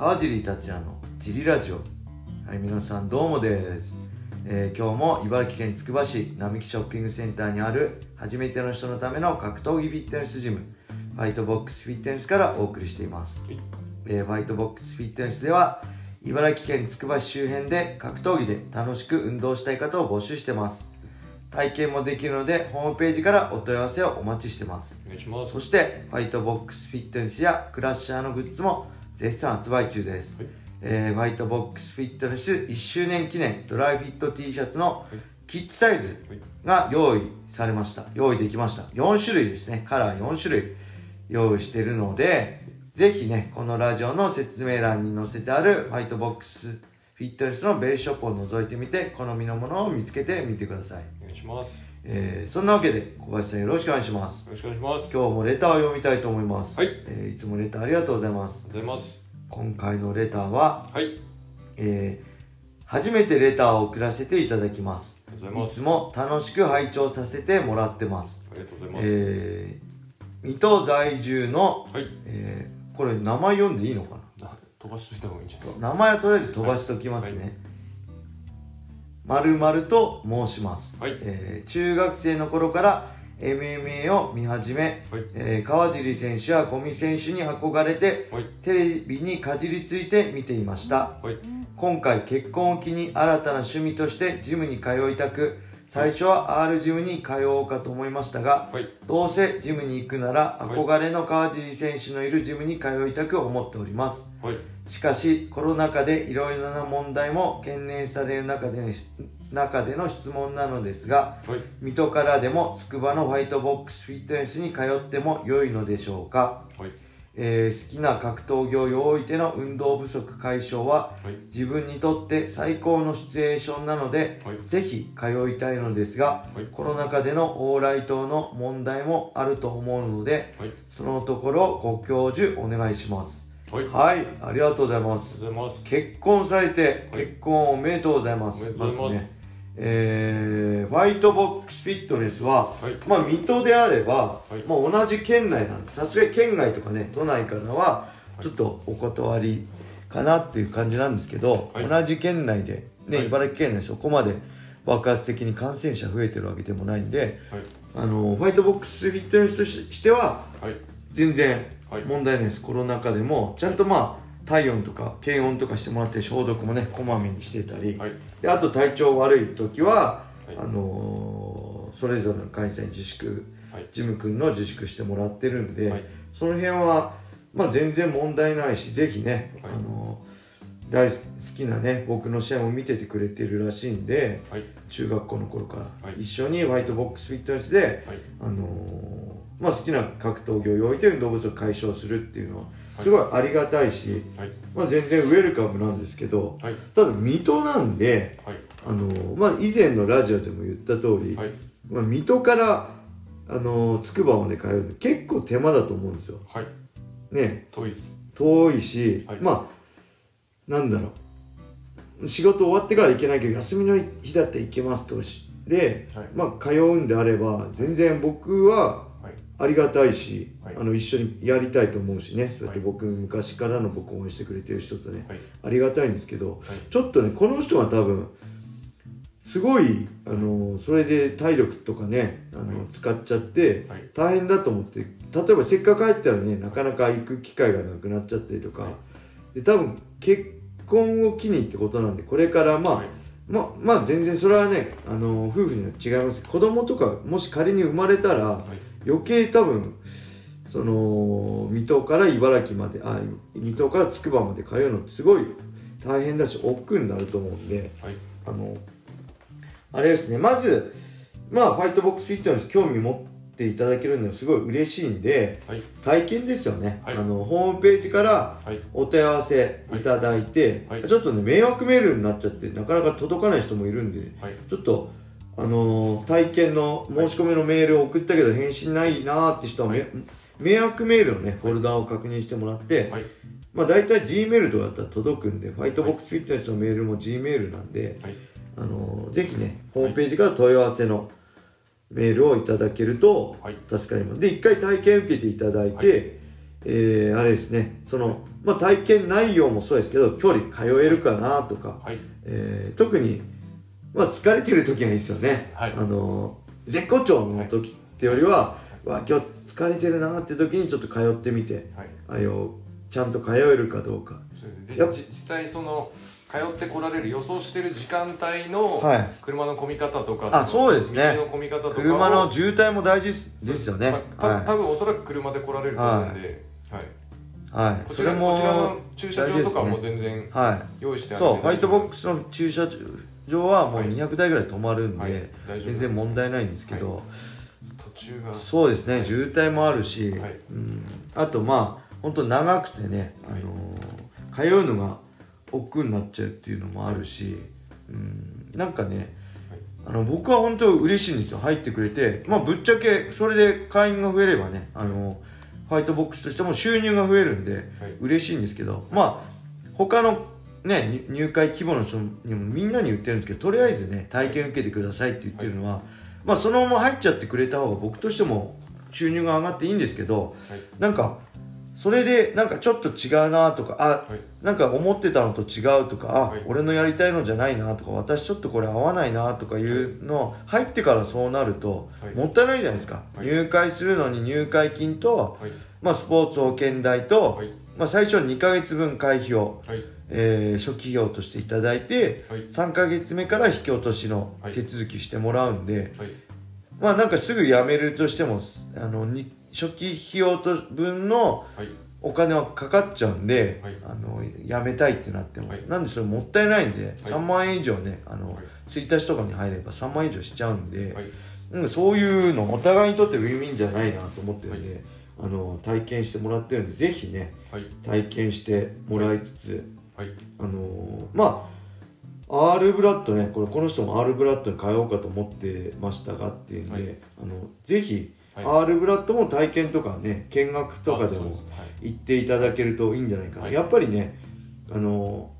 川尻達也のジリラジオ。はい皆さんどうもです、えー今日も茨城県つくば市並木ショッピングセンターにある初めての人のための格闘技フィットネスジムファイトボックスフィットネスからお送りしています、はい。えーファイトボックスフィットネスでは茨城県つくば市周辺で格闘技で楽しく運動したい方を募集してます。体験もできるのでホームページからお問い合わせをお待ちしてます。お願いします。そしてファイトボックスフィットネスやクラッシャーのグッズも絶賛発売中です、はい。えーファイトボックスフィットネス1周年記念ドライフィット T シャツのキッズサイズが用意されました。用意できました。4種類ですね。カラー4種類用意してるのでぜひねこのラジオの説明欄に載せてあるファイトボックスフィットネスのベースショップを覗いてみて好みのものを見つけてみてください、お願いします。えーそんなわけで小林さんよろしくお願いします。よろしくお願いします。ありがと今日もレターを読みたいと思います。はい。えーいつもレターありがとうございます。うございます今回のレターは、はい。えー初めてレターを送らせていただきます。いつも楽しく拝聴させてもらってます。ありがとうございます。えー水戸在住の、はい。えーこれ名前読んでいいのかな？飛ばしといた方がいいんじゃない？な名前はとりあえず飛ばしておきますね。まるまると申します、はい。えー中学生の頃から MMA を見始め、はい。えー川尻選手や小見選手に憧れてはい。テレビにかじりついて見ていました。はい。今回結婚を機に新たな趣味としてジムに通いたく最初は R ジムに通おうかと思いましたがはい。どうせジムに行くならい憧れの川尻選手のいるジムに通いたく思っております。はい。しかしコロナ禍でいろいろな問題も懸念される中での中での質問なのですがはい。水戸からでも筑波のファイトボックスフィットネスに通っても良いのでしょうか、はい。えー好きな格闘技においての運動不足解消ははい。自分にとって最高のシチュエーションなので、はい。ぜひ通いたいのですが、はい。コロナ禍での往来等の問題もあると思うのではい。そのところご教授お願いします。はい。はい。ありがとうございます。結婚されて、はい。結婚おめでとうございます。ます。ねえーファイトボックスフィットネスは、はい。まあ水戸であれば、はい。まあ、同じ県内なんでさすがに県外とかね都内からはちょっとお断りかなっていう感じなんですけど、はい。同じ県内で、ねはい。茨城県内そこまで爆発的に感染者増えてるわけでもないんではい。あのファイトボックスフィットネスとしてははい。全然はい。問題ないです、コロナ禍でもちゃんとまあ体温とか検温とかしてもらって消毒もねこまめにしてたり、はい。であと体調悪い時は、はい。あのーそれぞれの会社に自粛はい。事務君の自粛してもらってるんで、はい。その辺は、まあ、全然問題ないしぜひね、はい。あのー大好きなね僕の試合も見ててくれてるらしいんではい。中学校の頃から、はい。一緒にホワイトボックスフィットネスで、はい。あのーまあ、好きな格闘技を置いて運動不足解消するっていうのはすごいありがたいし、はい。まあ、全然ウェルカムなんですけどはい。ただ水戸なんで、はい。あのーまあ、以前のラジオでも言った通り、はい。まあ、水戸から、あのーつくばまで通うの結構手間だと思うんですよ。はい。ね。遠い遠いし、はい。まあなんだろう。仕事終わってから行けないけど休みの日だって行けますとしで、はい。まあ通うんであれば全然僕ははいありがたいし、はい。あの一緒にやりたいと思うしね。そうやってはい僕、昔からの僕を応援してくれてる人とねはい。ありがたいんですけど、はい。ちょっとねこの人は多分すごいあのそれで体力とかねあの、はい。使っちゃってはい。大変だと思って例えばせっかく入ったらねなかなか行く機会がなくなっちゃったりとか、はい。で多分結婚を機にってことなんでこれからまあ、はい。ままあ全然それはねあの夫婦には違います。子供とかもし仮に生まれたらはい余計多分その水戸から茨城まであ水戸からつくばまで通うのってすごい大変だし億劫になると思うんではい。あのあれですねまずまあファイトボックスフィットネス興味持っていただけるのはすごい嬉しいんではい。体験ですよね、はい。あのホームページからはい。お問い合わせいただいて、はい。ちょっとね迷惑メールになっちゃってなかなか届かない人もいるんで、はい。ちょっとあのー体験の申し込みのメールを送ったけど返信ないなーって人は、めはい。迷惑メールのねフォルダを確認してもらって、はい。まあ大体 G メールとかだったら届くんでファイトボックスフィットネスのメールも G メールなんで、はい。あのーぜひねホームページから問い合わせのメールをいただけるとはい。助かります。で一回体験受けていただいて、はえーあれですねその、まあ、体験内容もそうですけど距離通えるかなとか、はい。えー特に、まあ、疲れてる時がいいですよね、はい。あの絶好調の時ってよりは、わ今日疲れてるなって時にちょっと通ってみてはい。あよちゃんと通えるかどうか。実際その通ってこられる予想してる時間帯のはい。車の混み方とか、あそうですね。道の混み方とかを車の渋滞も大事ですよね、まあたは多分おそらく車で来られると思うんで、はい。い、はい、こちらこちらの駐車場とかも全然はい。用意してあるんでそう。ホワイトボッククスの駐車場はもうはい。200台ぐらい止まるんで、はい。大丈夫全然問題ないんですけど、は途中が。そうですね、はい。渋滞もあるし、はい。うん、あとまあ本当長くてね、あのー通うのが億劫になっちゃうっていうのもあるし、うん、なんかねあの僕は本当嬉しいんですよ。入ってくれて。まあぶっちゃけそれで会員が増えればねあのホワイトボックスとしても収入が増えるんではい。嬉しいんですけど。まあ他のね入入会規模の人にもみんなに言ってるんですけどとりあえずね体験受けてくださいって言ってるのは、まあそのまま入っちゃってくれた方が僕としても収入が上がっていいんですけどはい。なんかそれでなんかちょっと違うなとかあはい。なんか思ってたのと違うとか、あ、はい。俺のやりたいのじゃないなとか、私ちょっとこれ合わないなとかいうの、入ってからそうなると、はい。もったいないじゃないですか。はい。入会するのに入会金と、はい。まあスポーツ保険代と、はい。まあ最初2ヶ月分会費を、はいえー初期費用としていただいて、はい。3ヶ月目から引き落としのはい。手続きしてもらうんで、はい。まあなんかすぐ辞めるとしても、あの、に初期費用と分のはい。お金はかかっちゃうんで、はい。あのやめたいってなっても、はい。なんでそれもったいないんで、はい。3万円以上ねあの、はい。1日とかに入れば3万円以上しちゃうんで、はい。うんそういうのお互いにとってウィンウィンじゃないなと思ってるんで、あの体験してもらってるんでぜひねはい。体験してもらいつつ、はい。あのーまあ R ブラッドねこれこの人も R ブラッドに通おうかと思ってましたがっていうんで、はい。あのぜひ、はい。R ブラッドも体験とかね見学とかでも行っていただけるといいんじゃないかな、はい。やっぱりねあの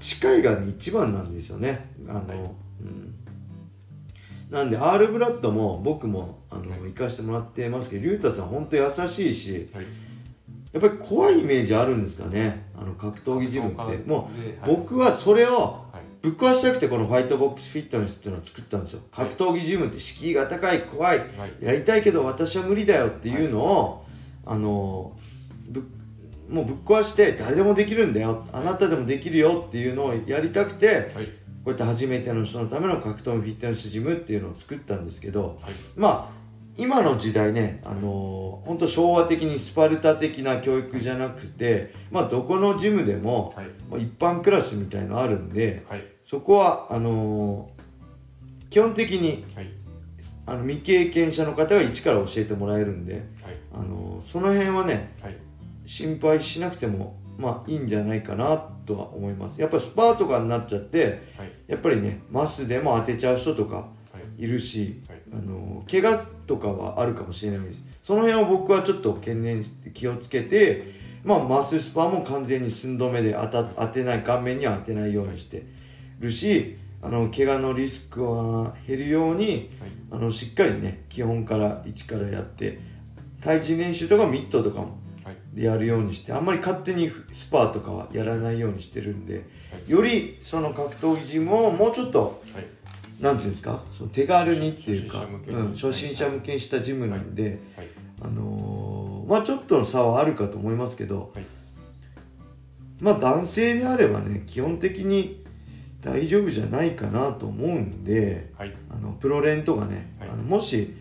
近いがね一番なんですよね。あの、はい。うん。なんで R ブラッドも僕もあの、はい。行かしてもらってますけど龍太さん本当優しいしはいやっぱり怖いイメージあるんですかね。あの格闘技ジムって。もう僕はそれをはい。ぶっ壊したくてこのファイトボックスフィットネスっていうのを作ったんですよ。格闘技ジムって敷居が高い怖いはい。やりたいけど私は無理だよっていうのを、あのぶもうぶっ壊して誰でもできるんだよ。あなたでもできるよっていうのをやりたくてはい。こうやって初めての人のための格闘技フィットネスジムっていうのを作ったんですけどはい。まあ今の時代ね、あの本当昭和的にスパルタ的な教育じゃなくて、まあ、どこのジムでも、はい。まあ一般クラスみたいのあるんではい。そこはあの基本的にはい。あの未経験者の方が一から教えてもらえるんで、はい。あのその辺はねはい。心配しなくてもまあいいんじゃないかなとは思います。やっぱスパーとかになっちゃってはい。やっぱりねマスでも当てちゃう人とかはい。いるし、はいあの怪我とかはあるかもしれないです。その辺を僕はちょっと懸念して気をつけてまあマススパも完全に寸止めで当た当てない顔面には当てないようにしてるしあの怪我のリスクは減るようにはい。あのしっかりね基本から一からやって対人練習とかミットとかもはい。でやるようにしてあんまり勝手にスパーとかはやらないようにしてるんではい。よりその格闘技ジムをもうちょっとはいなんていうんですか？その手軽にっていうか初心者向けに。うん、初心者向けにしたジムなんで、はい。あのーまあちょっとの差はあるかと思いますけど、はい。まあ男性であればね基本的に大丈夫じゃないかなと思うんではい。あのプロ練とかね、はい。あのもし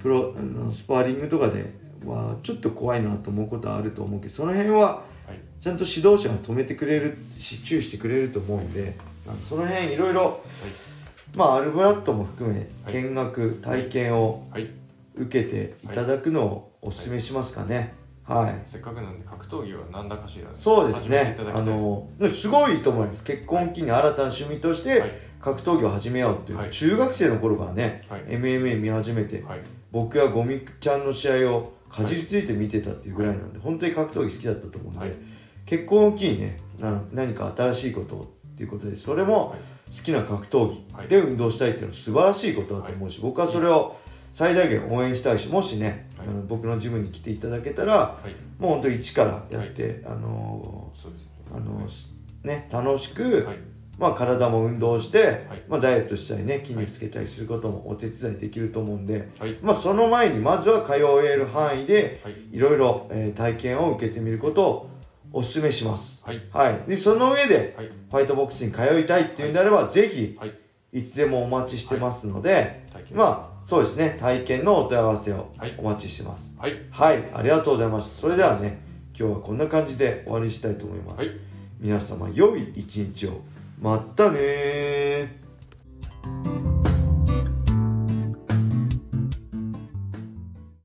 プロあのスパーリングとかではちょっと怖いなと思うことはあると思うけどその辺ははい。ちゃんと指導者が止めてくれるし注意してくれると思うんであのその辺いろいろまあアルブラッドも含めはい。見学体験をはい。受けてい。ただくのをお勧めしますかね。はい、せっかくなんで格闘技は何だかしらそうですね。あのすごいと思います。結婚を機に新たな趣味としてはい。格闘技を始めようっていう、はい。中学生の頃からね、はい。MMA 見始めて、はい。僕はゴミちゃんの試合をかじりついて見てたっていうぐらいなんで、本当に格闘技好きだったと思うんで、はい。結婚を機にねあの何か新しいことをっていうことでそれもはい好きな格闘はい。技で運動したいっていうのは素晴らしいことだと思うし、僕はそれを最大限応援したいしもしね、はい。あの僕のジムに来ていただけたらはい。もう本当一からやって、あのあのね楽しく、はい。まあ、体も運動して、はい。まあ、ダイエットしたりね筋肉つけたりすることもお手伝いできると思うんで、はい。まあ、その前にまずは通える範囲ではい。いろいろ、えー体験を受けてみることをお勧めします、はい。はい、でその上ではい。ファイトボックスに通いたいっていうんであれば、ぜひはい。いつでもお待ちしてますので、まあそうですね。体験のお問い合わせをはい。お待ちしてます。はい。はい、ありがとうございます。それではね今日はこんな感じで終わりにしたいと思います、はい。皆様良い一日を。またねー